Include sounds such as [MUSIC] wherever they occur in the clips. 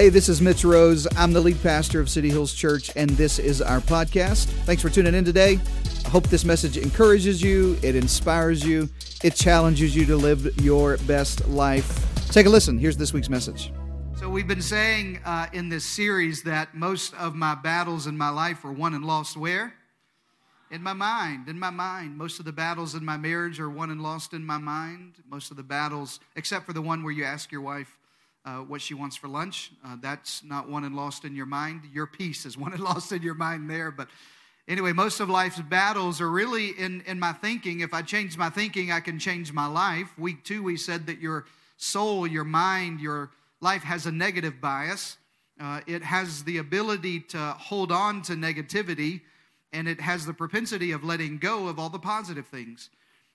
Hey, this is Mitch Rose. I'm the lead pastor of City Hills Church, and this is our podcast. Thanks for tuning in today. I hope this message encourages you, it inspires you, it challenges you to live your best life. Take a listen. Here's this week's message. So, we've been saying uh, in this series that most of my battles in my life are won and lost where? In my mind. In my mind. Most of the battles in my marriage are won and lost in my mind. Most of the battles, except for the one where you ask your wife, uh, what she wants for lunch. Uh, that's not won and lost in your mind. Your peace is [LAUGHS] won and lost in your mind there. But anyway, most of life's battles are really in, in my thinking. If I change my thinking, I can change my life. Week two, we said that your soul, your mind, your life has a negative bias. Uh, it has the ability to hold on to negativity, and it has the propensity of letting go of all the positive things.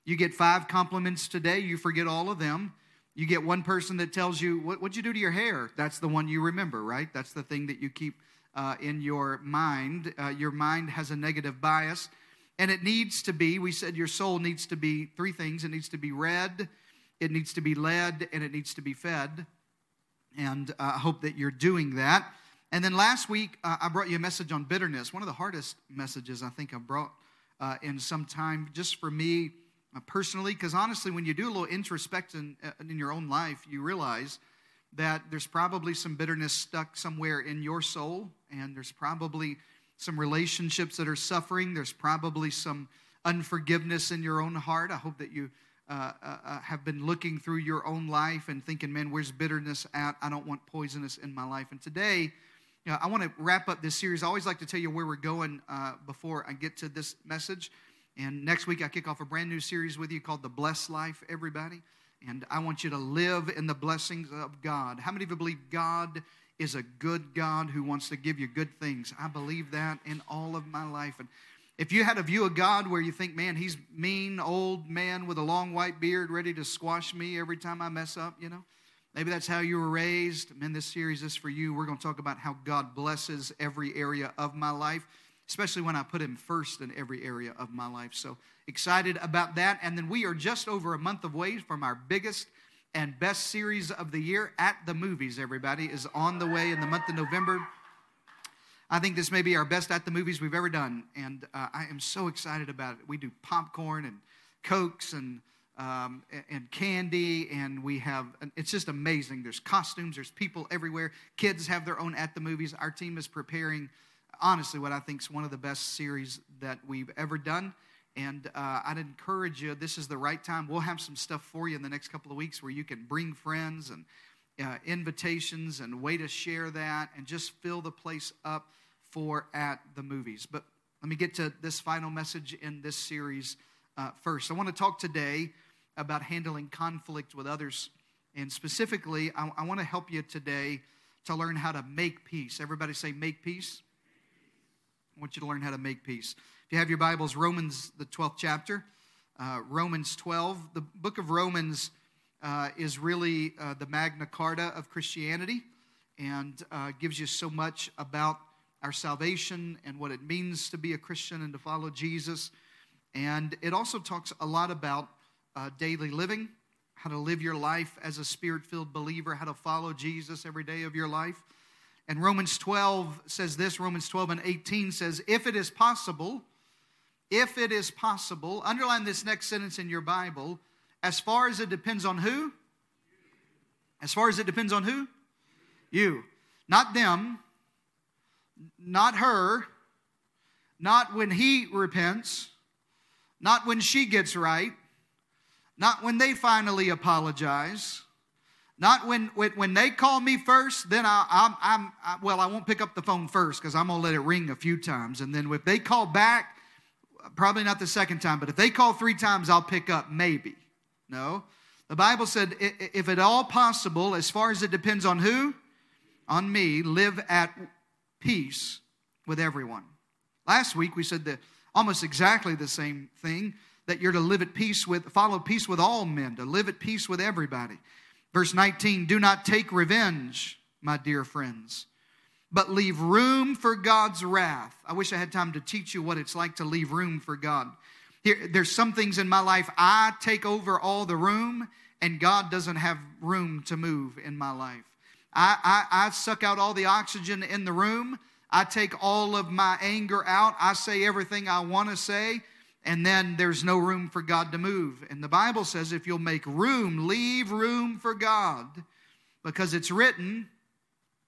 You get five compliments today, you forget all of them. You get one person that tells you, what, What'd you do to your hair? That's the one you remember, right? That's the thing that you keep uh, in your mind. Uh, your mind has a negative bias. And it needs to be, we said your soul needs to be three things it needs to be read, it needs to be led, and it needs to be fed. And uh, I hope that you're doing that. And then last week, uh, I brought you a message on bitterness. One of the hardest messages I think I've brought uh, in some time, just for me personally, because honestly, when you do a little introspection uh, in your own life, you realize that there's probably some bitterness stuck somewhere in your soul, and there's probably some relationships that are suffering. There's probably some unforgiveness in your own heart. I hope that you uh, uh, uh have been looking through your own life and thinking, man, where's bitterness at? I don't want poisonous in my life. And today, you know, I want to wrap up this series. I always like to tell you where we're going uh, before I get to this message. And next week, I kick off a brand new series with you called The Blessed Life, everybody. And I want you to live in the blessings of God. How many of you believe God is a good God who wants to give you good things? I believe that in all of my life. And if you had a view of God where you think, man, he's mean, old man with a long white beard ready to squash me every time I mess up, you know, maybe that's how you were raised. Man, this series is for you. We're going to talk about how God blesses every area of my life especially when I put Him first in every area of my life. So excited about that. And then we are just over a month away from our biggest and best series of the year at the movies, everybody, is on the way in the month of November. I think this may be our best at the movies we've ever done, and uh, I am so excited about it. We do popcorn and cokes and um, and candy, and we have it's just amazing. There's costumes, there's people everywhere. Kids have their own at the movies. Our team is preparing honestly what I think is one of the best series that we've ever done. And uh, I'd encourage you, this is the right time. We'll have some stuff for you in the next couple of weeks where you can bring friends and uh, invitations and way to share that and just fill the place up for at the movies. But let me get to this final message in this series uh, first. I want to talk today about handling conflict with others. And specifically, I, I want to help you today to learn how to make peace. Everybody say, make peace. I want you to learn how to make peace. If you have your Bibles, Romans, the 12th chapter, uh, Romans 12. The book of Romans uh, is really uh, the Magna Carta of Christianity and uh, gives you so much about our salvation and what it means to be a Christian and to follow Jesus. And it also talks a lot about uh, daily living, how to live your life as a spirit filled believer, how to follow Jesus every day of your life. And Romans 12 says this Romans 12 and 18 says, If it is possible, if it is possible, underline this next sentence in your Bible, as far as it depends on who? As far as it depends on who? You. Not them, not her, not when he repents, not when she gets right, not when they finally apologize not when, when, when they call me first, then I, I'm, I'm I, well, I won't pick up the phone first because I'm going to let it ring a few times. And then if they call back, probably not the second time, but if they call three times, I'll pick up maybe. No. The Bible said, if at all possible, as far as it depends on who? On me, live at peace with everyone. Last week we said that almost exactly the same thing that you're to live at peace with, follow peace with all men, to live at peace with everybody. Verse 19 Do not take revenge, my dear friends, but leave room for God's wrath. I wish I had time to teach you what it's like to leave room for God. Here, there's some things in my life I take over all the room, and God doesn't have room to move in my life. I, I, I suck out all the oxygen in the room. I take all of my anger out. I say everything I want to say. And then there's no room for God to move. And the Bible says if you'll make room, leave room for God, because it's written,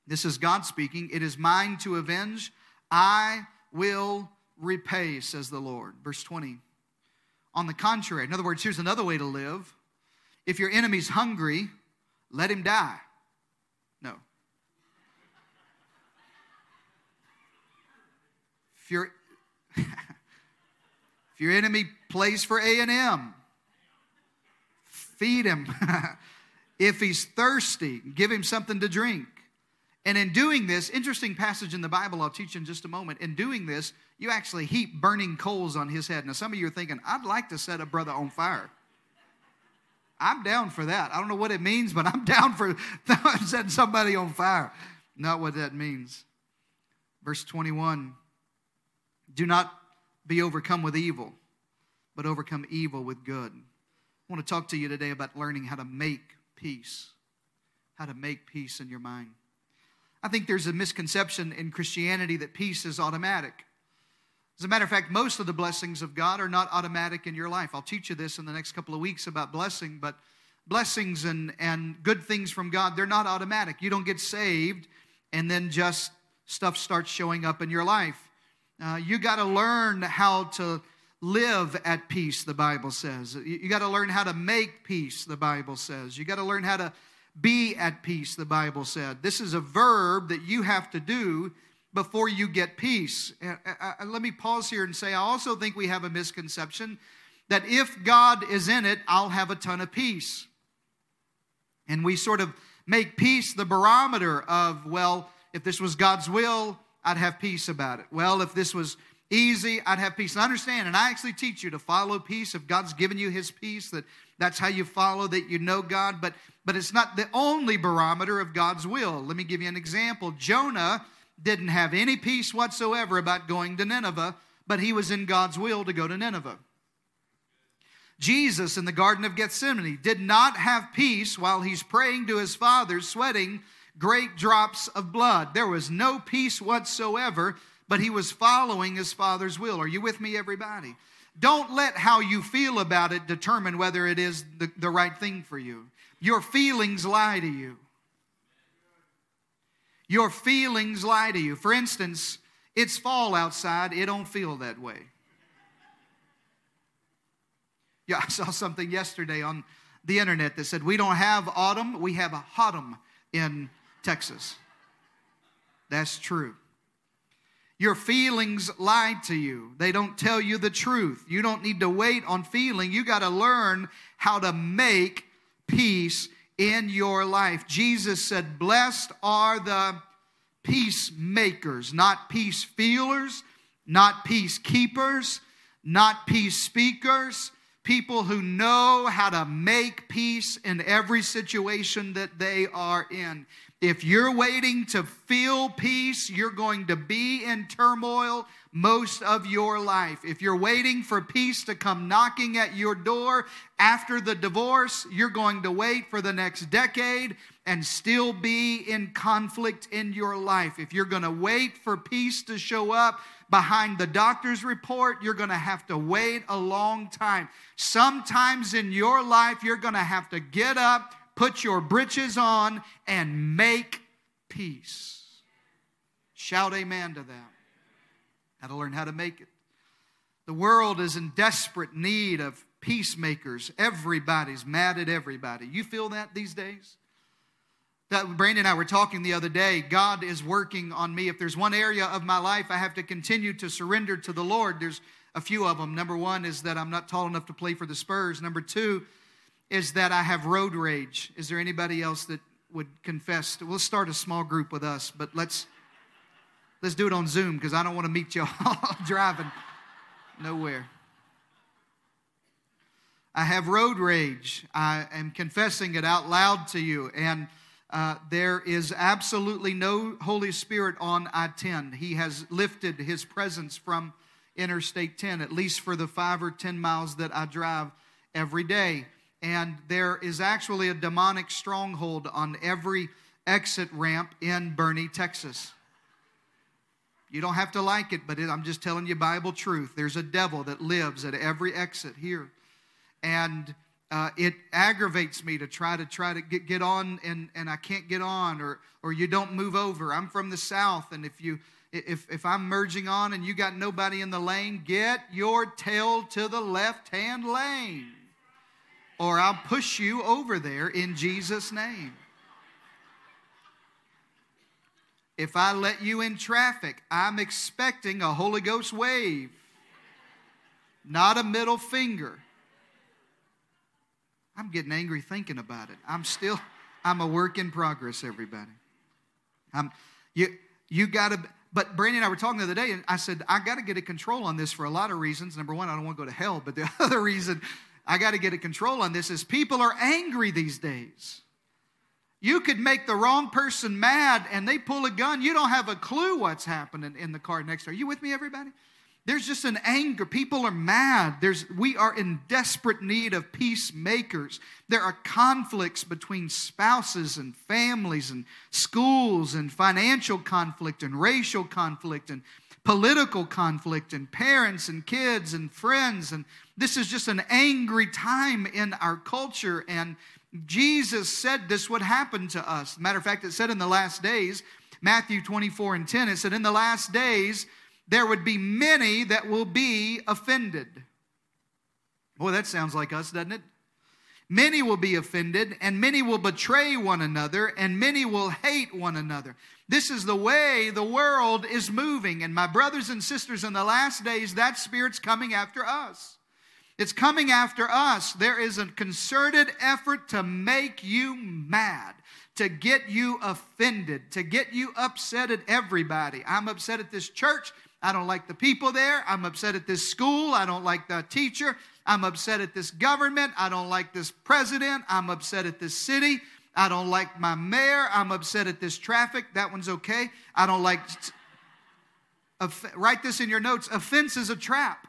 this is God speaking, it is mine to avenge. I will repay, says the Lord. Verse 20. On the contrary, in other words, here's another way to live. If your enemy's hungry, let him die. No. If your, [LAUGHS] if your enemy plays for A&M, feed him. [LAUGHS] if he's thirsty, give him something to drink. And in doing this, interesting passage in the Bible I'll teach in just a moment. In doing this, you actually heap burning coals on his head. Now, some of you are thinking, I'd like to set a brother on fire. I'm down for that. I don't know what it means, but I'm [LAUGHS] down for [LAUGHS] setting somebody on fire. Not what that means. Verse 21 Do not be overcome with evil, but overcome evil with good. I want to talk to you today about learning how to make peace. How to make peace in your mind. I think there's a misconception in Christianity that peace is automatic. As a matter of fact, most of the blessings of God are not automatic in your life. I'll teach you this in the next couple of weeks about blessing, but blessings and, and good things from God, they're not automatic. You don't get saved and then just stuff starts showing up in your life. Uh, you got to learn how to live at peace, the Bible says. You, you got to learn how to make peace, the Bible says. You got to learn how to be at peace, the Bible said. This is a verb that you have to do before you get peace. Uh, uh, uh, let me pause here and say I also think we have a misconception that if God is in it, I'll have a ton of peace. And we sort of make peace the barometer of, well, if this was God's will, I'd have peace about it. Well, if this was easy, I'd have peace. And understand, and I actually teach you to follow peace. If God's given you his peace, that that's how you follow, that you know God. But but it's not the only barometer of God's will. Let me give you an example. Jonah didn't have any peace whatsoever about going to Nineveh, but he was in God's will to go to Nineveh. Jesus in the Garden of Gethsemane did not have peace while he's praying to his Father, sweating great drops of blood. There was no peace whatsoever, but he was following his Father's will. Are you with me, everybody? Don't let how you feel about it determine whether it is the, the right thing for you. Your feelings lie to you. Your feelings lie to you. For instance, it's fall outside, it don't feel that way. [LAUGHS] Yeah, I saw something yesterday on the internet that said we don't have autumn, we have a autumn in Texas. That's true. Your feelings lie to you. They don't tell you the truth. You don't need to wait on feeling. You got to learn how to make peace in your life. Jesus said, Blessed are the peacemakers, not peace feelers, not peace keepers, not peace speakers, people who know how to make peace in every situation that they are in. If you're waiting to feel peace, you're going to be in turmoil most of your life. If you're waiting for peace to come knocking at your door after the divorce, you're going to wait for the next decade and still be in conflict in your life. If you're going to wait for peace to show up behind the doctor's report, you're going to have to wait a long time. Sometimes in your life, you're going to have to get up put your britches on, and make peace. Shout amen to that. Got to learn how to make it. The world is in desperate need of peacemakers. Everybody's mad at everybody. You feel that these days? That Brandon and I were talking the other day. God is working on me. If there's one area of my life I have to continue to surrender to the Lord, there's a few of them. Number one is that I'm not tall enough to play for the Spurs. Number two is that I have road rage. Is there anybody else that would confess? We'll start a small group with us, but let's let's do it on Zoom because I don't want to meet y'all [LAUGHS] driving nowhere. I have road rage. I am confessing it out loud to you, and uh, there is absolutely no Holy Spirit on I 10. He has lifted his presence from Interstate 10, at least for the five or 10 miles that I drive every day and there is actually a demonic stronghold on every exit ramp in Boerne, Texas. You don't have to like it, but it, I'm just telling you Bible truth. There's a devil that lives at every exit here. And uh, it aggravates me to try to try to get, get on and, and I can't get on or, or you don't move over. I'm from the South, and if you if, if I'm merging on and you got nobody in the lane, get your tail to the left hand lane. Or I'll push you over there in Jesus' name. If I let you in traffic, I'm expecting a Holy Ghost wave, not a middle finger. I'm getting angry thinking about it. I'm still, I'm a work in progress, everybody. I'm, you, you got to, but Brandy and I were talking the other day, and I said, I got to get a control on this for a lot of reasons. Number one, I don't want to go to hell, but the [LAUGHS] other reason I got to get a control on this is people are angry these days. You could make the wrong person mad and they pull a gun. You don't have a clue what's happening in the car next. Are you with me, everybody? There's just an anger. People are mad. There's, we are in desperate need of peacemakers. There are conflicts between spouses and families and schools and financial conflict and racial conflict and political conflict and parents and kids and friends. And this is just an angry time in our culture. And Jesus said this would happen to us. Matter of fact, it said in the last days, Matthew 24 and 10, it said, In the last days, there would be many that will be offended. Boy, that sounds like us, doesn't it? Many will be offended, and many will betray one another, and many will hate one another. This is the way the world is moving. And my brothers and sisters, in the last days, that spirit's coming after us. It's coming after us. There is a concerted effort to make you mad, to get you offended, to get you upset at everybody. I'm upset at this church. I don't like the people there. I'm upset at this school. I don't like the teacher. I'm upset at this government. I don't like this president. I'm upset at this city. I don't like my mayor. I'm upset at this traffic. That one's okay. I don't like. Write this in your notes. Offense is a trap.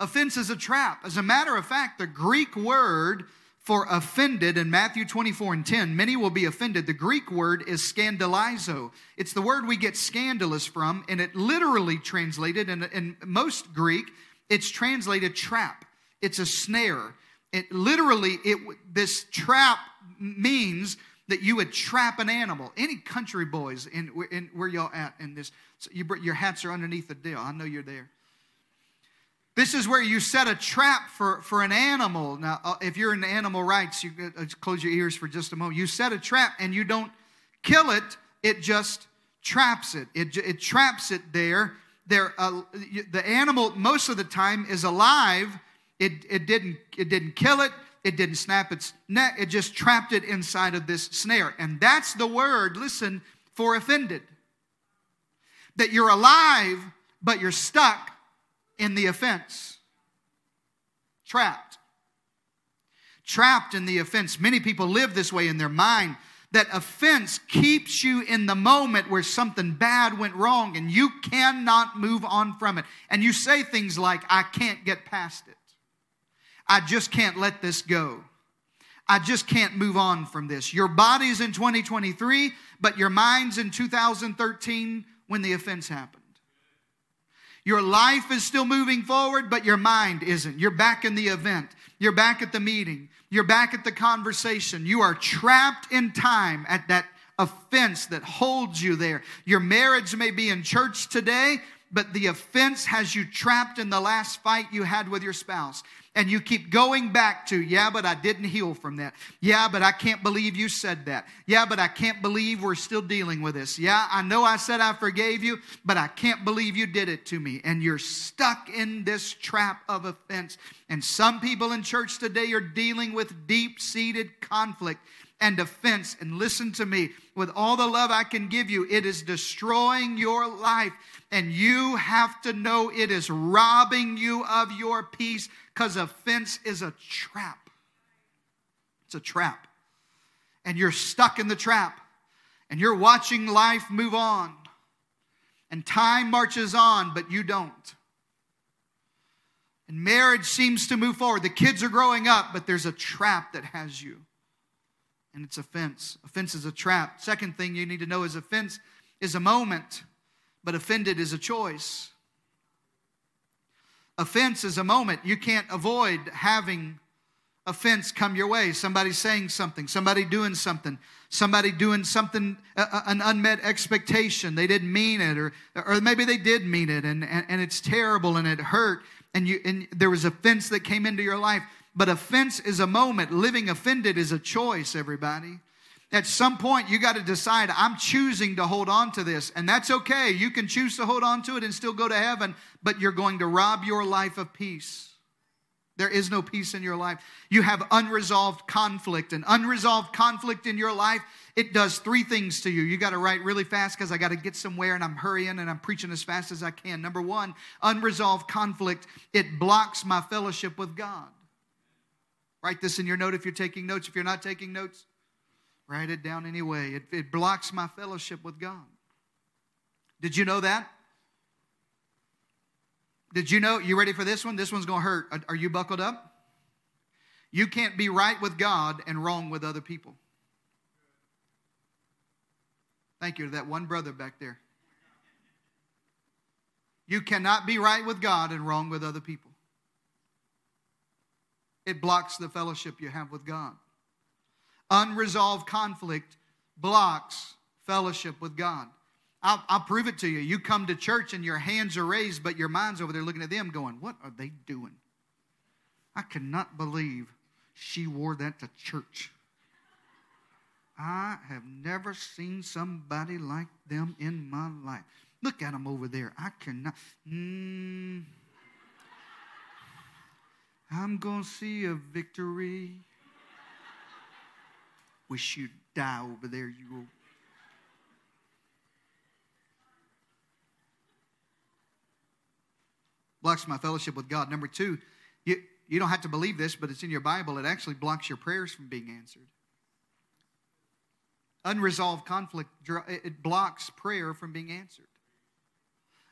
Offense is a trap. As a matter of fact, the Greek word for offended in Matthew 24 and 10, many will be offended. The Greek word is scandalizo. It's the word we get scandalous from, and it literally translated, in, in most Greek, it's translated trap. It's a snare. It literally, it this trap means that you would trap an animal. Any country boys in, in where y'all at in this? So you, your hats are underneath the deal. I know you're there. This is where you set a trap for, for an animal. Now, uh, if you're in animal rights, you uh, close your ears for just a moment. You set a trap and you don't kill it, it just traps it. It, it traps it there. there uh, the animal, most of the time, is alive. It, it, didn't, it didn't kill it, it didn't snap its neck, it just trapped it inside of this snare. And that's the word, listen, for offended. That you're alive, but you're stuck in the offense. Trapped. Trapped in the offense. Many people live this way in their mind. That offense keeps you in the moment where something bad went wrong and you cannot move on from it. And you say things like, I can't get past it. I just can't let this go. I just can't move on from this. Your body's in 2023, but your mind's in 2013 when the offense happened. Your life is still moving forward, but your mind isn't. You're back in the event. You're back at the meeting. You're back at the conversation. You are trapped in time at that offense that holds you there. Your marriage may be in church today, but the offense has you trapped in the last fight you had with your spouse and you keep going back to, yeah, but I didn't heal from that. Yeah, but I can't believe you said that. Yeah, but I can't believe we're still dealing with this. Yeah, I know I said I forgave you, but I can't believe you did it to me. And you're stuck in this trap of offense. And some people in church today are dealing with deep seated conflict and offense. And listen to me, with all the love I can give you, it is destroying your life. And you have to know it is robbing you of your peace because offense is a trap. It's a trap. And you're stuck in the trap. And you're watching life move on. And time marches on, but you don't. And marriage seems to move forward. The kids are growing up, but there's a trap that has you. And it's offense. Offense is a trap. Second thing you need to know is offense is a moment, but offended is a choice. Offense is a moment. You can't avoid having offense come your way. Somebody saying something, somebody doing something, somebody doing something, uh, an unmet expectation. They didn't mean it, or, or maybe they did mean it, and, and, and it's terrible and it hurt, and, you, and there was offense that came into your life. But offense is a moment. Living offended is a choice, everybody. At some point, you got to decide, I'm choosing to hold on to this. And that's okay. You can choose to hold on to it and still go to heaven, but you're going to rob your life of peace. There is no peace in your life. You have unresolved conflict. And unresolved conflict in your life, it does three things to you. You got to write really fast because I got to get somewhere and I'm hurrying and I'm preaching as fast as I can. Number one, unresolved conflict, it blocks my fellowship with God. Write this in your note if you're taking notes. If you're not taking notes, Write it down anyway. It, it blocks my fellowship with God. Did you know that? Did you know? You ready for this one? This one's going to hurt. Are, you buckled up? You can't be right with God and wrong with other people. Thank you to that one brother back there. You cannot be right with God and wrong with other people. It blocks the fellowship you have with God. Unresolved conflict blocks fellowship with God. I'll, I'll, prove it to you. You come to church and your hands are raised, but your mind's over there looking at them going, What are they doing? I cannot believe she wore that to church. I have never seen somebody like them in my life. Look at them over there. I cannot. Mm, I'm going to see a victory. Wish you'd die over there, you old. Blocks my fellowship with God. Number two, you, you don't have to believe this, but it's in your Bible. It actually blocks your prayers from being answered. Unresolved conflict, it blocks prayer from being answered.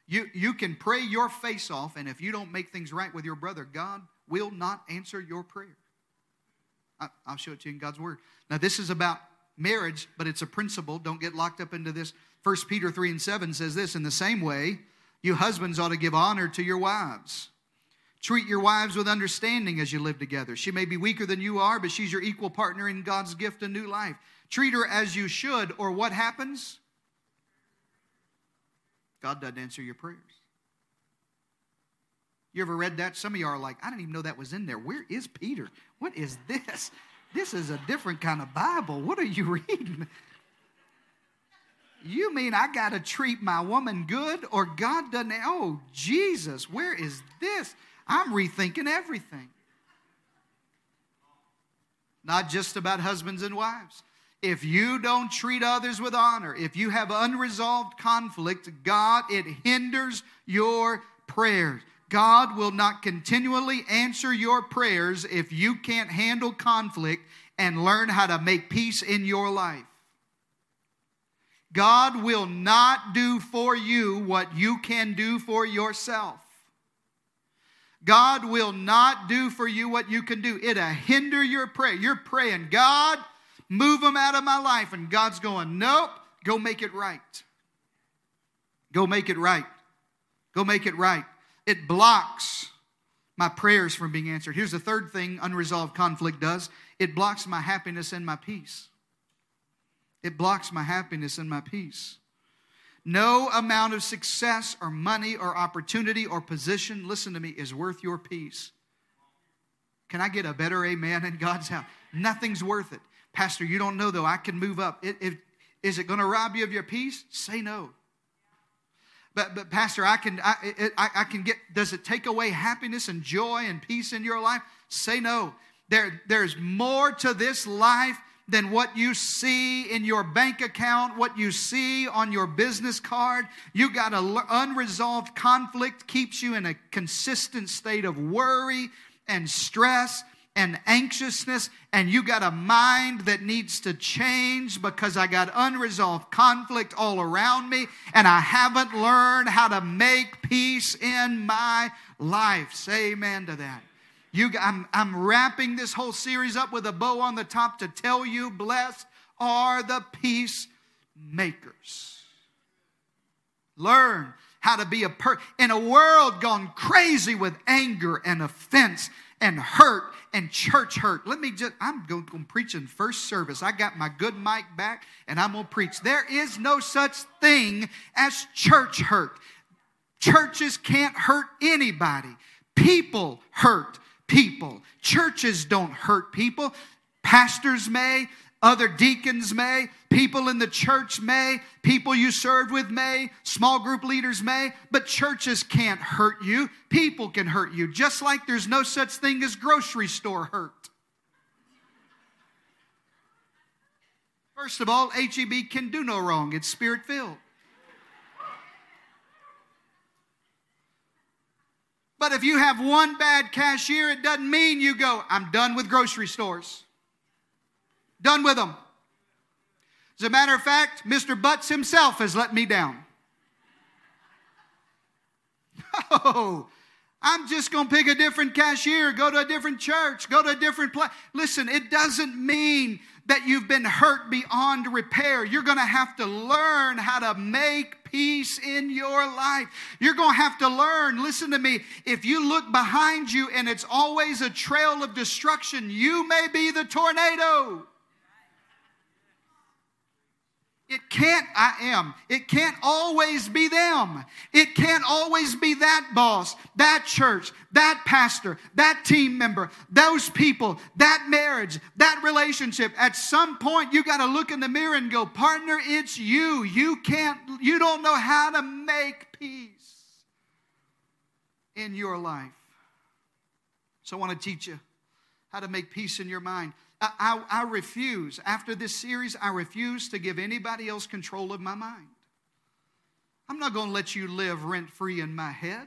You, you can pray your face off, and if you don't make things right with your brother, God will not answer your prayer. I'll show it to you in God's Word. Now, this is about marriage, but it's a principle. Don't get locked up into this. 1 Peter 3 and 7 says this In the same way, you husbands ought to give honor to your wives. Treat your wives with understanding as you live together. She may be weaker than you are, but she's your equal partner in God's gift of new life. Treat her as you should, or what happens? God doesn't answer your prayers. You ever read that? Some of you are like, I didn't even know that was in there. Where is Peter? What is this? This is a different kind of Bible. What are you [LAUGHS] reading? You mean I got to treat my woman good or God doesn't? Oh, Jesus, where is this? I'm rethinking everything. Not just about husbands and wives. If you don't treat others with honor, if you have unresolved conflict, God, it hinders your prayers. God will not continually answer your prayers if you can't handle conflict and learn how to make peace in your life. God will not do for you what you can do for yourself. God will not do for you what you can do. It'll hinder your prayer. You're praying, God, move them out of my life. And God's going, nope, go make it right. Go make it right. Go make it right. It blocks my prayers from being answered. Here's the third thing unresolved conflict does it blocks my happiness and my peace. It blocks my happiness and my peace. No amount of success or money or opportunity or position, listen to me, is worth your peace. Can I get a better amen in God's house? Nothing's worth it. Pastor, you don't know though, I can move up. It, it, is it going to rob you of your peace? Say no. But, but Pastor, I can, I, I, I can get, does it take away happiness and joy and peace in your life? Say no. There, there's more to this life than what you see in your bank account, what you see on your business card. You got an unresolved conflict, keeps you in a consistent state of worry and stress and anxiousness, and you got a mind that needs to change because I got unresolved conflict all around me, and I haven't learned how to make peace in my life. Say amen to that. You, I'm, I'm wrapping this whole series up with a bow on the top to tell you, blessed are the peacemakers. Learn how to be a per in a world gone crazy with anger and offense and hurt and church hurt. Let me just, I'm going to preach in first service. I got my good mic back and I'm going to preach. There is no such thing as church hurt. Churches can't hurt anybody. People hurt people. Churches don't hurt people. Pastors may, other deacons may, people in the church may, people you served with may, small group leaders may, but churches can't hurt you. People can hurt you, just like there's no such thing as grocery store hurt. First of all, HEB can do no wrong, it's spirit filled. But if you have one bad cashier, it doesn't mean you go, I'm done with grocery stores. Done with them. As a matter of fact, Mr. Butts himself has let me down. [LAUGHS] Oh, I'm just going to pick a different cashier, go to a different church, go to a different place. Listen, it doesn't mean that you've been hurt beyond repair. You're going to have to learn how to make peace in your life. You're going to have to learn, listen to me, if you look behind you and it's always a trail of destruction, you may be the tornado. It can't, I am. It can't always be them. It can't always be that boss, that church, that pastor, that team member, those people, that marriage, that relationship. At some point, you got to look in the mirror and go, partner, it's you. You can't, you don't know how to make peace in your life. So I want to teach you how to make peace in your mind. I, I, I refuse, after this series, I refuse to give anybody else control of my mind. I'm not going to let you live rent free in my head.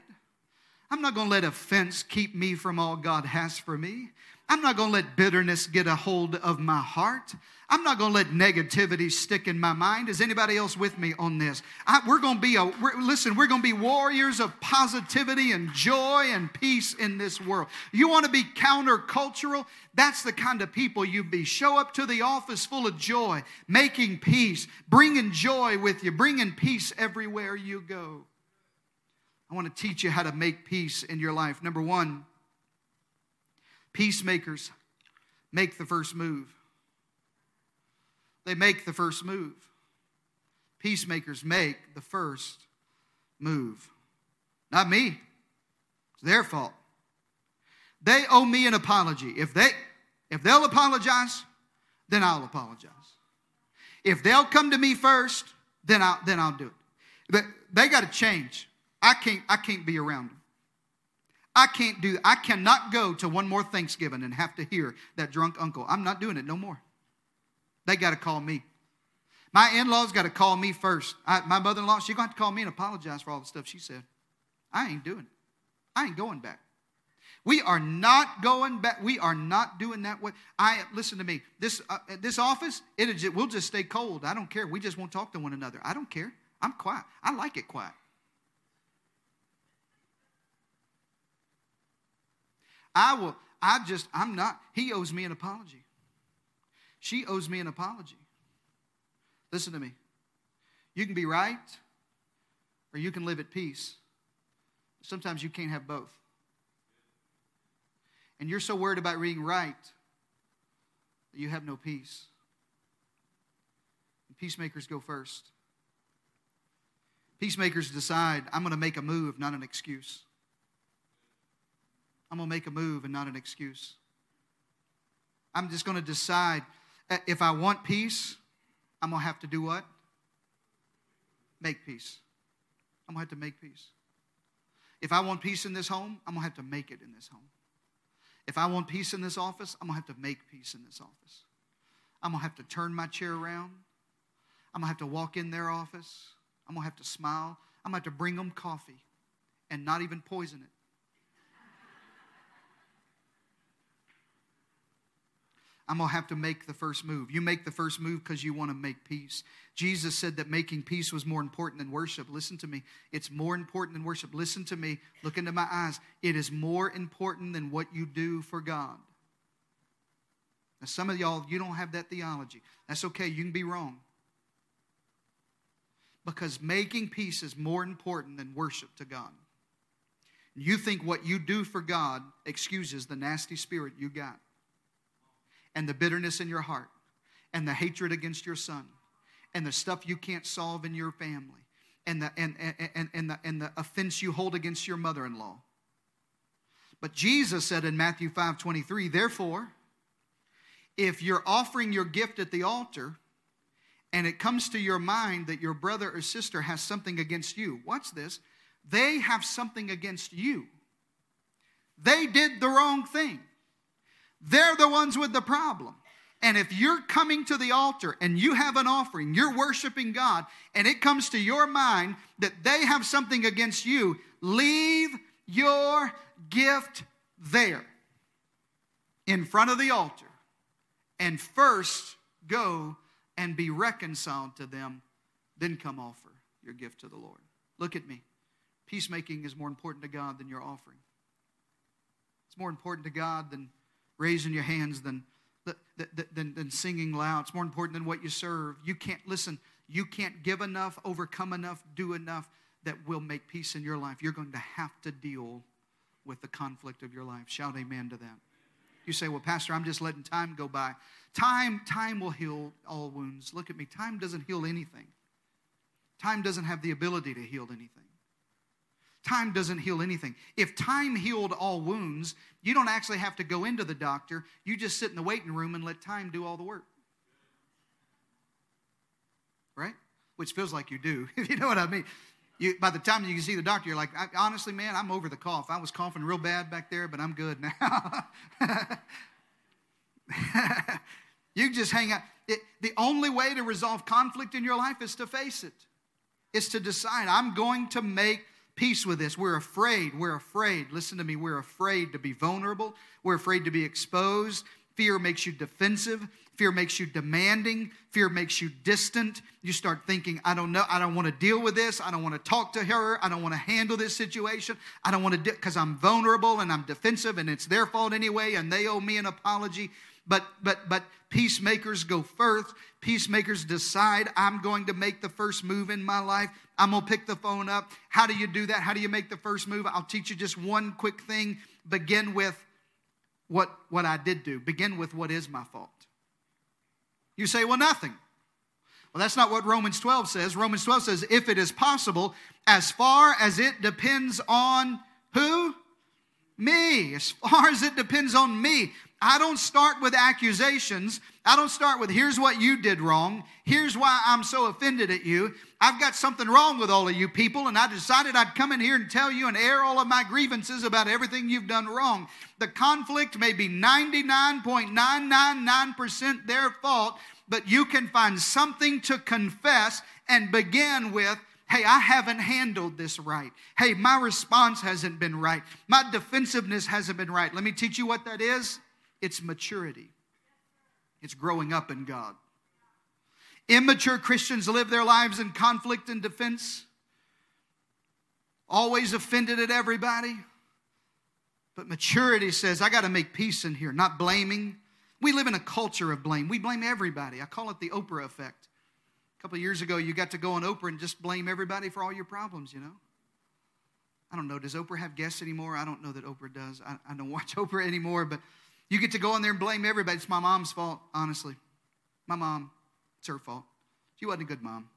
I'm not going to let offense keep me from all God has for me. I'm not going to let bitterness get a hold of my heart. I'm not going to let negativity stick in my mind. Is anybody else with me on this? I, we're going to be a we're, listen. We're going to be warriors of positivity and joy and peace in this world. You want to be countercultural? That's the kind of people you be. Show up to the office full of joy, making peace, bringing joy with you, bringing peace everywhere you go. I want to teach you how to make peace in your life. Number one, peacemakers make the first move. They make the first move. Peacemakers make the first move. Not me. It's their fault. They owe me an apology. If they if they'll apologize, then I'll apologize. If they'll come to me first, then I'll then I'll do it. But they got to change. I can't I can't be around them. I can't do I cannot go to one more Thanksgiving and have to hear that drunk uncle. I'm not doing it no more. They got to call me. My in laws got to call me first. I, my mother in law, she's going to have to call me and apologize for all the stuff she said. I ain't doing it. I ain't going back. We are not going back. We are not doing that way. I listen to me. This uh, this office, it we'll just stay cold. I don't care. We just won't talk to one another. I don't care. I'm quiet. I like it quiet. I will. I just. I'm not. He owes me an apology. She owes me an apology. Listen to me. You can be right or you can live at peace. Sometimes you can't have both. And you're so worried about being right that you have no peace. And peacemakers go first. Peacemakers decide, I'm going to make a move, not an excuse. I'm going to make a move and not an excuse. I'm just going to decide uh, if I want peace, I'm going to have to do what? Make peace. I'm going to have to make peace. If I want peace in this home, I'm going to have to make it in this home. If I want peace in this office, I'm going to have to make peace in this office. I'm going to have to turn my chair around. I'm going to have to walk in their office. I'm going to have to smile. I'm going to have to bring them coffee and not even poison it. I'm going to have to make the first move. You make the first move because you want to make peace. Jesus said that making peace was more important than worship. Listen to me. It's more important than worship. Listen to me. Look into my eyes. It is more important than what you do for God. Now, some of y'all, you don't have that theology. That's okay. You can be wrong. Because making peace is more important than worship to God. You think what you do for God excuses the nasty spirit you got and the bitterness in your heart and the hatred against your son and the stuff you can't solve in your family and the, and, and, and, the, and the offense you hold against your mother-in-law. But Jesus said in Matthew 5 23, therefore, if you're offering your gift at the altar and it comes to your mind that your brother or sister has something against you, watch this, they have something against you. They did the wrong thing. They're the ones with the problem. And if you're coming to the altar and you have an offering, you're worshiping God, and it comes to your mind that they have something against you, leave your gift there in front of the altar and first go and be reconciled to them, then come offer your gift to the Lord. Look at me. Peacemaking is more important to God than your offering. It's more important to God than raising your hands, than, than, than singing loud. It's more important than what you serve. You can't, listen, you can't give enough, overcome enough, do enough that will make peace in your life. You're going to have to deal with the conflict of your life. Shout amen to that. You say, well, Pastor, I'm just letting time go by. Time, time will heal all wounds. Look at me. Time doesn't heal anything. Time doesn't have the ability to heal anything. Time doesn't heal anything. If time healed all wounds, you don't actually have to go into the doctor. You just sit in the waiting room and let time do all the work. Right? Which feels like you do, [LAUGHS] if you know what I mean. You, by the time you can see the doctor, you're like, honestly, man, I'm over the cough. I was coughing real bad back there, but I'm good now. [LAUGHS] you just hang out. It, the only way to resolve conflict in your life is to face it, is to decide, I'm going to make peace with this. We're afraid. We're afraid. Listen to me. We're afraid to be vulnerable. We're afraid to be exposed. Fear makes you defensive. Fear makes you demanding. Fear makes you distant. You start thinking, I don't know. I don't want to deal with this. I don't want to talk to her. I don't want to handle this situation. I don't want to, because I'm vulnerable and I'm defensive and it's their fault anyway and they owe me an apology. But, but, but peacemakers go first. Peacemakers decide, I'm going to make the first move in my life. I'm going to pick the phone up. How do you do that? How do you make the first move? I'll teach you just one quick thing. Begin with what, what I did do. Begin with what is my fault. You say, well, nothing. Well, that's not what Romans 12 says. Romans 12 says, if it is possible, as far as it depends on who? Me. As far as it depends on me. I don't start with accusations. I don't start with, here's what you did wrong. Here's why I'm so offended at you. I've got something wrong with all of you people, and I decided I'd come in here and tell you and air all of my grievances about everything you've done wrong. The conflict may be 99.999% their fault, but you can find something to confess and begin with Hey, I haven't handled this right. Hey, my response hasn't been right. My defensiveness hasn't been right. Let me teach you what that is it's maturity, it's growing up in God. Immature Christians live their lives in conflict and defense, always offended at everybody. But maturity says, I got to make peace in here, not blaming. We live in a culture of blame. We blame everybody. I call it the Oprah effect. A couple years ago, you got to go on Oprah and just blame everybody for all your problems, you know? I don't know. Does Oprah have guests anymore? I don't know that Oprah does. I, I don't [LAUGHS] watch Oprah anymore, but you get to go in there and blame everybody. It's my mom's fault, honestly. My mom, it's her fault. She wasn't a good mom.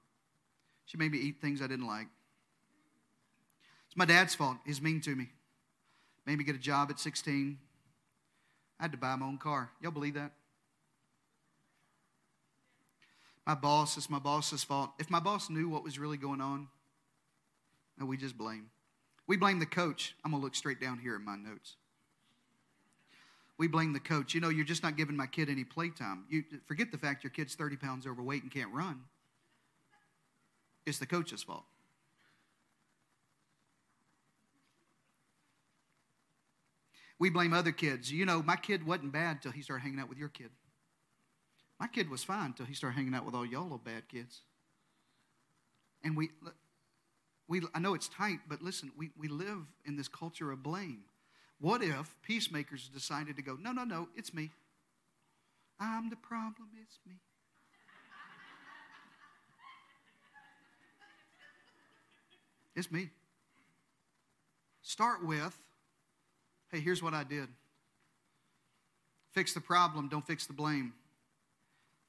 She made me eat things I didn't like. It's my dad's fault. He's mean to me. Made me get a job at 16. I had to buy my own car. Y'all believe that? My boss, it's my boss's fault. If my boss knew what was really going on, no, we just blame. We blame the coach. I'm going to look straight down here at my notes we blame the coach. You know, you're just not giving my kid any playtime. You forget the fact your kid's 30 pounds overweight and can't run. It's the coach's fault. We blame other kids. You know, my kid wasn't bad till he started hanging out with your kid. My kid was fine till he started hanging out with all y'all little bad kids. And we, we, I know it's tight, but listen, we, we live in this culture of blame. What if peacemakers decided to go, no, no, no, it's me. I'm the problem, it's me. It's me. Start with, hey, here's what I did. Fix the problem, don't fix the blame.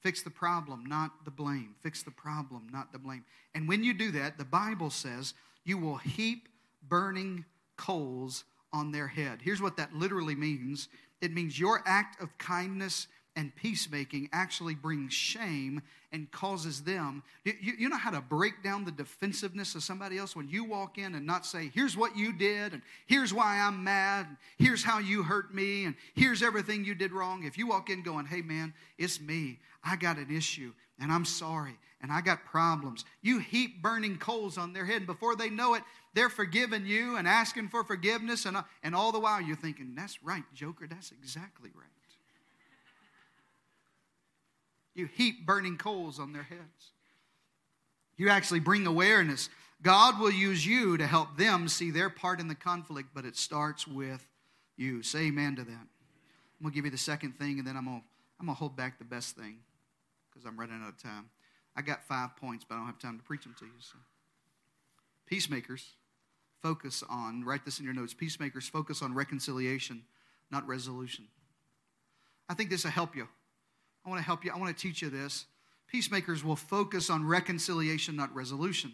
Fix the problem, not the blame. Fix the problem, not the blame. And when you do that, the Bible says you will heap burning coals on their head. Here's what that literally means it means your act of kindness and peacemaking actually brings shame and causes them. You, you, know how to break down the defensiveness of somebody else when you walk in and not say, here's what you did, and here's why I'm mad, and here's how you hurt me, and here's everything you did wrong. If you walk in going, hey man, it's me, I got an issue, and I'm sorry, and I got problems, you heap burning coals on their head, and before they know it, they're forgiving you and asking for forgiveness, and, uh, and all the while you're thinking, that's right, Joker, that's exactly right. You heap burning coals on their heads. You actually bring awareness. God will use you to help them see their part in the conflict, but it starts with you. Say amen to that. I'm going to give you the second thing, and then I'm going to, I'm going to hold back the best thing because I'm running out of time. I got five points, but I don't have time to preach them to you. So. Peacemakers focus on, write this in your notes, peacemakers focus on reconciliation, not resolution. I think this will help you. I want to help you. I want to teach you this. Peacemakers will focus on reconciliation, not resolution.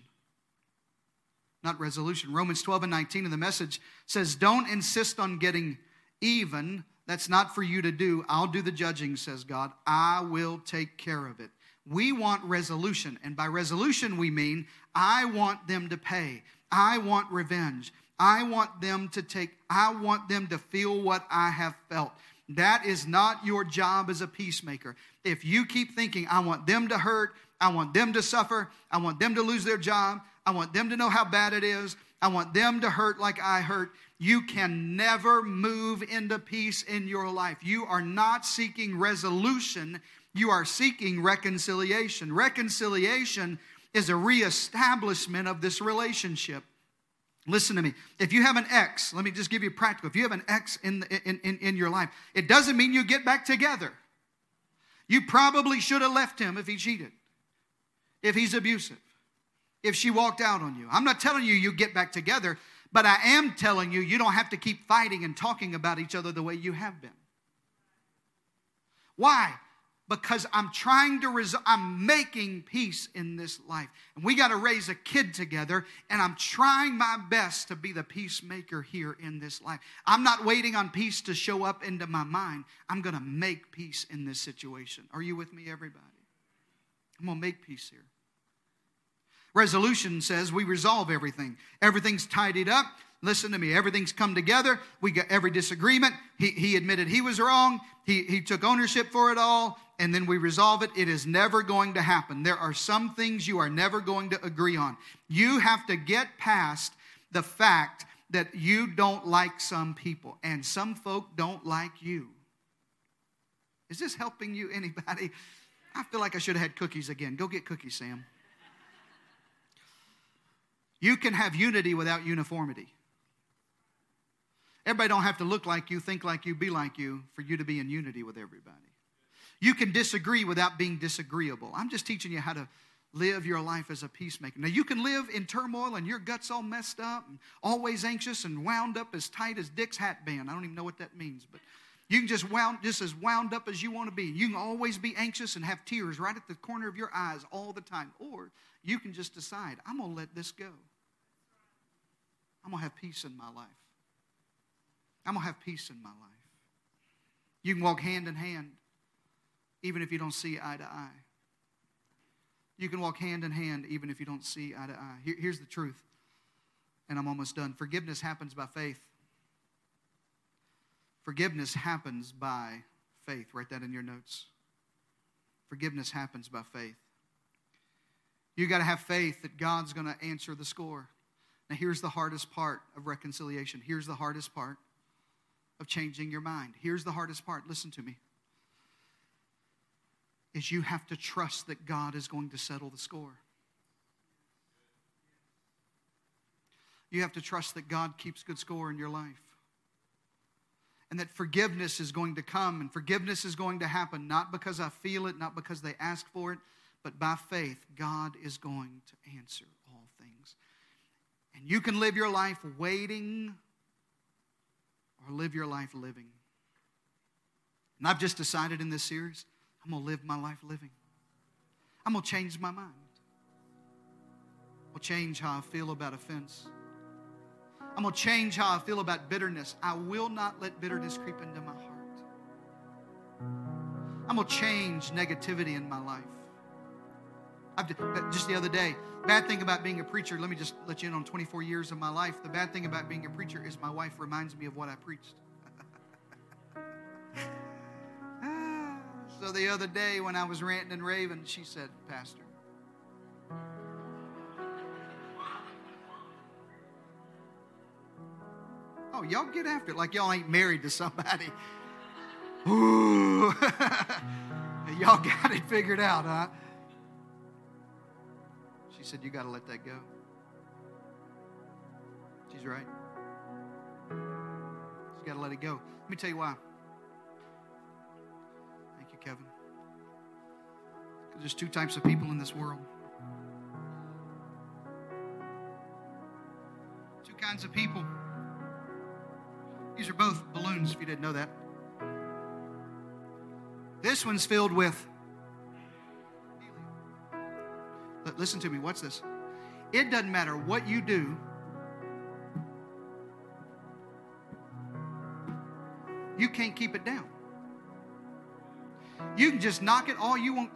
Not resolution. Romans 12 and 19 in the message says, Don't insist on getting even. That's not for you to do. I'll do the judging, says God. I will take care of it. We want resolution. And by resolution, we mean I want them to pay. I want revenge. I want them to take, I want them to feel what I have felt. That is not your job as a peacemaker. If you keep thinking, I want them to hurt, I want them to suffer, I want them to lose their job, I want them to know how bad it is, I want them to hurt like I hurt, you can never move into peace in your life. You are not seeking resolution, you are seeking reconciliation. Reconciliation is a reestablishment of this relationship. Listen to me. If you have an ex, let me just give you practical. If you have an ex in, in, in, in your life, it doesn't mean you get back together. You probably should have left him if he cheated, if he's abusive, if she walked out on you. I'm not telling you you get back together, but I am telling you you don't have to keep fighting and talking about each other the way you have been. Why? Because I'm trying to resolve, I'm making peace in this life. And we got to raise a kid together, and I'm trying my best to be the peacemaker here in this life. I'm not waiting on peace to show up into my mind. I'm going to make peace in this situation. Are you with me, everybody? I'm going to make peace here. Resolution says we resolve everything. Everything's tidied up. Listen to me. Everything's come together. We got every disagreement. He, he admitted he was wrong. He, he took ownership for it all. And then we resolve it. It is never going to happen. There are some things you are never going to agree on. You have to get past the fact that you don't like some people and some folk don't like you. Is this helping you, anybody? [LAUGHS] I feel like I should have had cookies again. Go get cookies, Sam. You can have unity without uniformity. Everybody don't have to look like you, think like you, be like you for you to be in unity with everybody. You can disagree without being disagreeable. I'm just teaching you how to live your life as a peacemaker. Now, you can live in turmoil and your gut's all messed up and always anxious and wound up as tight as Dick's hat band. I don't even know what that means, but you can just wound just as wound up as you want to be. You can always be anxious and have tears right at the corner of your eyes all the time. Or you can just decide, I'm going to let this go. I'm going to have peace in my life. I'm going to have peace in my life. You can walk hand in hand even if you don't see eye to eye. You can walk hand in hand even if you don't see eye to eye. Here, here's the truth, and I'm almost done. Forgiveness happens by faith. Forgiveness happens by faith. Write that in your notes. Forgiveness happens by faith. You got to have faith that God's going to answer the score. Now, here's the hardest part of reconciliation. Here's the hardest part of changing your mind. Here's the hardest part. Listen to me. is you have to trust that God is going to settle the score. You have to trust that God keeps good score in your life. And that forgiveness is going to come and forgiveness is going to happen, not because I feel it, not because they ask for it, but by faith, God is going to answer all things. And you can live your life waiting or live your life living. And I've just decided in this series, I'm going to live my life living. I'm going to change my mind. I'll change how I feel about offense. I'm going to change how I feel about bitterness. I will not let bitterness creep into my heart. I'm going to change negativity in my life. I've, uh, just the other day, bad thing about being a preacher, let me just let you in on 24 years of my life. The bad thing about being a preacher is my wife reminds me of what I preached. [LAUGHS] Ah, so the other day when I was ranting and raving, she said, Pastor, Oh, y'all get after it like y'all ain't married to somebody. [LAUGHS] Ooh. [LAUGHS] y'all got it figured out, huh? She said, You got to let that go. She's right. You got to let it go. Let me tell you why. Thank you, Kevin. There's two types of people in this world. Two kinds of people. These are both balloons, if you didn't know that. This one's filled with Listen to me, what's this? It doesn't matter what you do. You can't keep it down. You can just knock it all you want.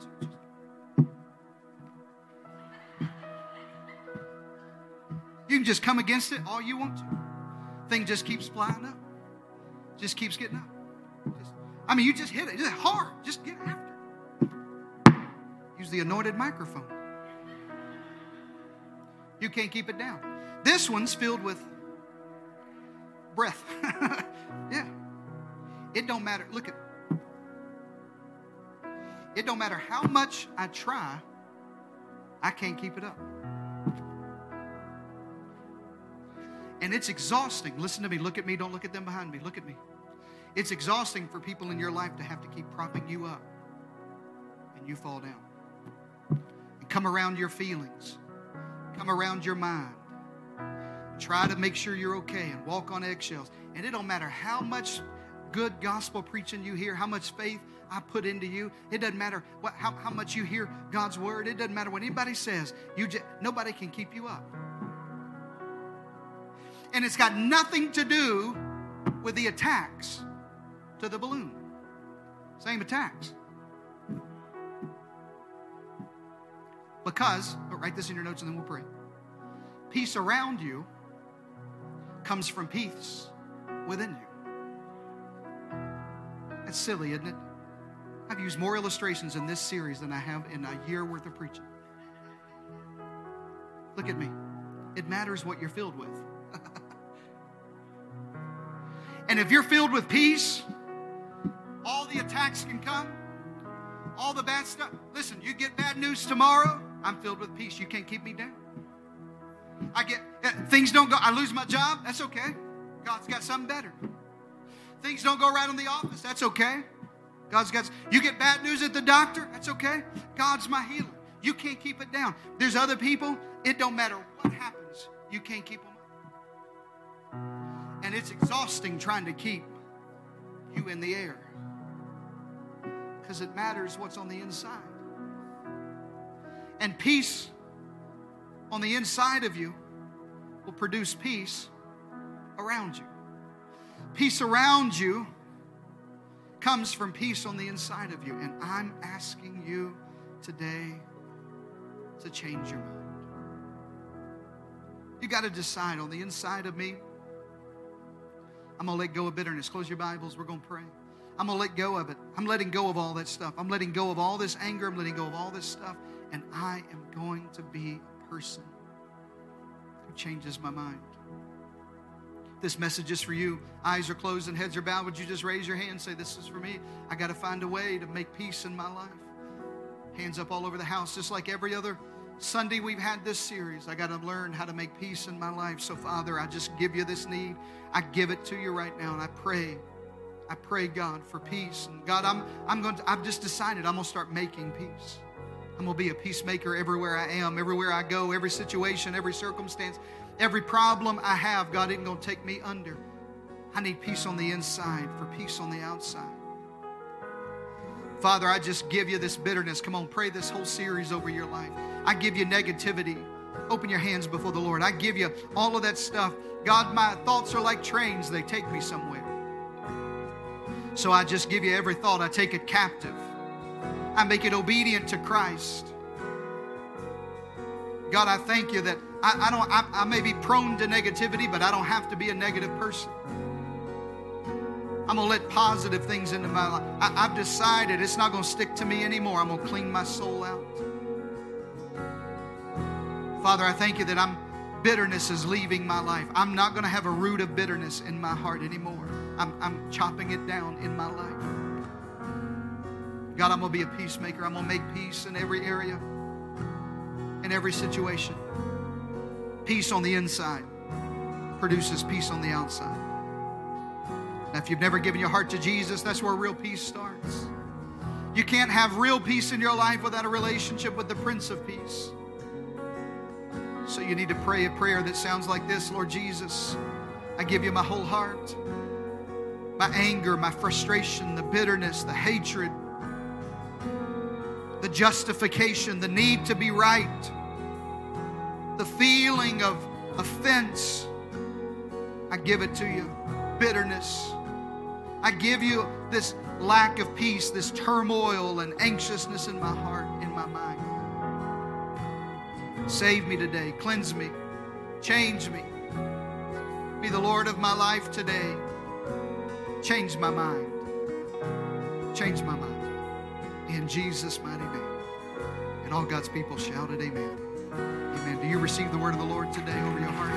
You can just come against it all you want to. Thing just keeps flying up just keeps getting up. Just, I mean, you just hit it just hard. Just get after. Use the anointed microphone. You can't keep it down. This one's filled with breath. [LAUGHS] yeah. It don't matter. Look at it don't matter how much I try, I can't keep it up. And it's exhausting. Listen to me. Look at me. Don't look at them behind me. Look at me. It's exhausting for people in your life to have to keep propping you up and you fall down. And come around your feelings, come around your mind. Try to make sure you're okay and walk on eggshells. And it don't matter how much good gospel preaching you hear, how much faith I put into you. It doesn't matter what, how, how much you hear God's word. It doesn't matter what anybody says. You just, nobody can keep you up and it's got nothing to do with the attacks to the balloon. Same attacks. Because, but write this in your notes and then we'll pray. Peace around you comes from peace within you. That's silly, isn't it? I've used more illustrations in this series than I have in a year worth of preaching. Look at me. It matters what you're filled with. [LAUGHS] And if you're filled with peace, all the attacks can come, all the bad stuff. Listen, you get bad news tomorrow, I'm filled with peace. You can't keep me down. I get eh, things don't go, I lose my job, that's okay. God's got something better. Things don't go right in the office, that's okay. God's got you get bad news at the doctor, that's okay. God's my healer. You can't keep it down. There's other people, it don't matter what happens, you can't keep them and it's exhausting trying to keep you in the air because it matters what's on the inside. And peace on the inside of you will produce peace around you. Peace around you comes from peace on the inside of you. And I'm asking you today to change your mind. You got to decide on the inside of me. I'm going to let go of bitterness. Close your Bibles. We're going to pray. I'm going to let go of it. I'm letting go of all that stuff. I'm letting go of all this anger. I'm letting go of all this stuff. And I am going to be a person who changes my mind. This message is for you. Eyes are closed and heads are bowed. Would you just raise your hand and say, This is for me? I got to find a way to make peace in my life. Hands up all over the house, just like every other Sunday we've had this series. I got to learn how to make peace in my life. So, Father, I just give you this need. I give it to you right now, and I pray. I pray, God, for peace. And God, I'm I'm going to I've just decided I'm gonna start making peace. I'm gonna be a peacemaker everywhere I am, everywhere I go, every situation, every circumstance, every problem I have, God isn't gonna take me under. I need peace on the inside for peace on the outside. Father, I just give you this bitterness. Come on, pray this whole series over your life. I give you negativity. Open your hands before the Lord. I give you all of that stuff. God, my thoughts are like trains, they take me somewhere. So I just give you every thought, I take it captive. I make it obedient to Christ. God, I thank you that I, I don't I, I may be prone to negativity, but I don't have to be a negative person. I'm going to let positive things into my life. I, have decided it's not going to stick to me anymore. I'm going to clean my soul out. Father, I thank you that I'm bitterness is leaving my life. I'm not going to have a root of bitterness in my heart anymore. I'm, I'm chopping it down in my life. God, I'm going to be a peacemaker. I'm going to make peace in every area, in every situation. Peace on the inside produces peace on the outside. Now, if you've never given your heart to Jesus, that's where real peace starts. You can't have real peace in your life without a relationship with the Prince of Peace. So you need to pray a prayer that sounds like this Lord Jesus, I give you my whole heart, my anger, my frustration, the bitterness, the hatred, the justification, the need to be right, the feeling of offense. I give it to you. Bitterness I give you this lack of peace, this turmoil and anxiousness in my heart, in my mind. Save me today. Cleanse me. Change me. Be the Lord of my life today. Change my mind. Change my mind. In Jesus' mighty name. And all God's people shouted, Amen. Amen. Do you receive the word of the Lord today over your heart?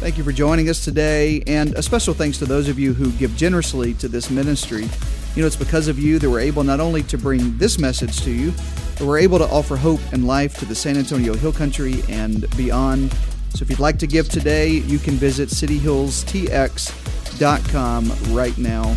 Thank you for joining us today, and a special thanks to those of you who give generously to this ministry. You know, it's because of you that we're able not only to bring this message to you, but we're able to offer hope and life to the San Antonio Hill Country and beyond. So if you'd like to give today, you can visit cityhillstx.com right now.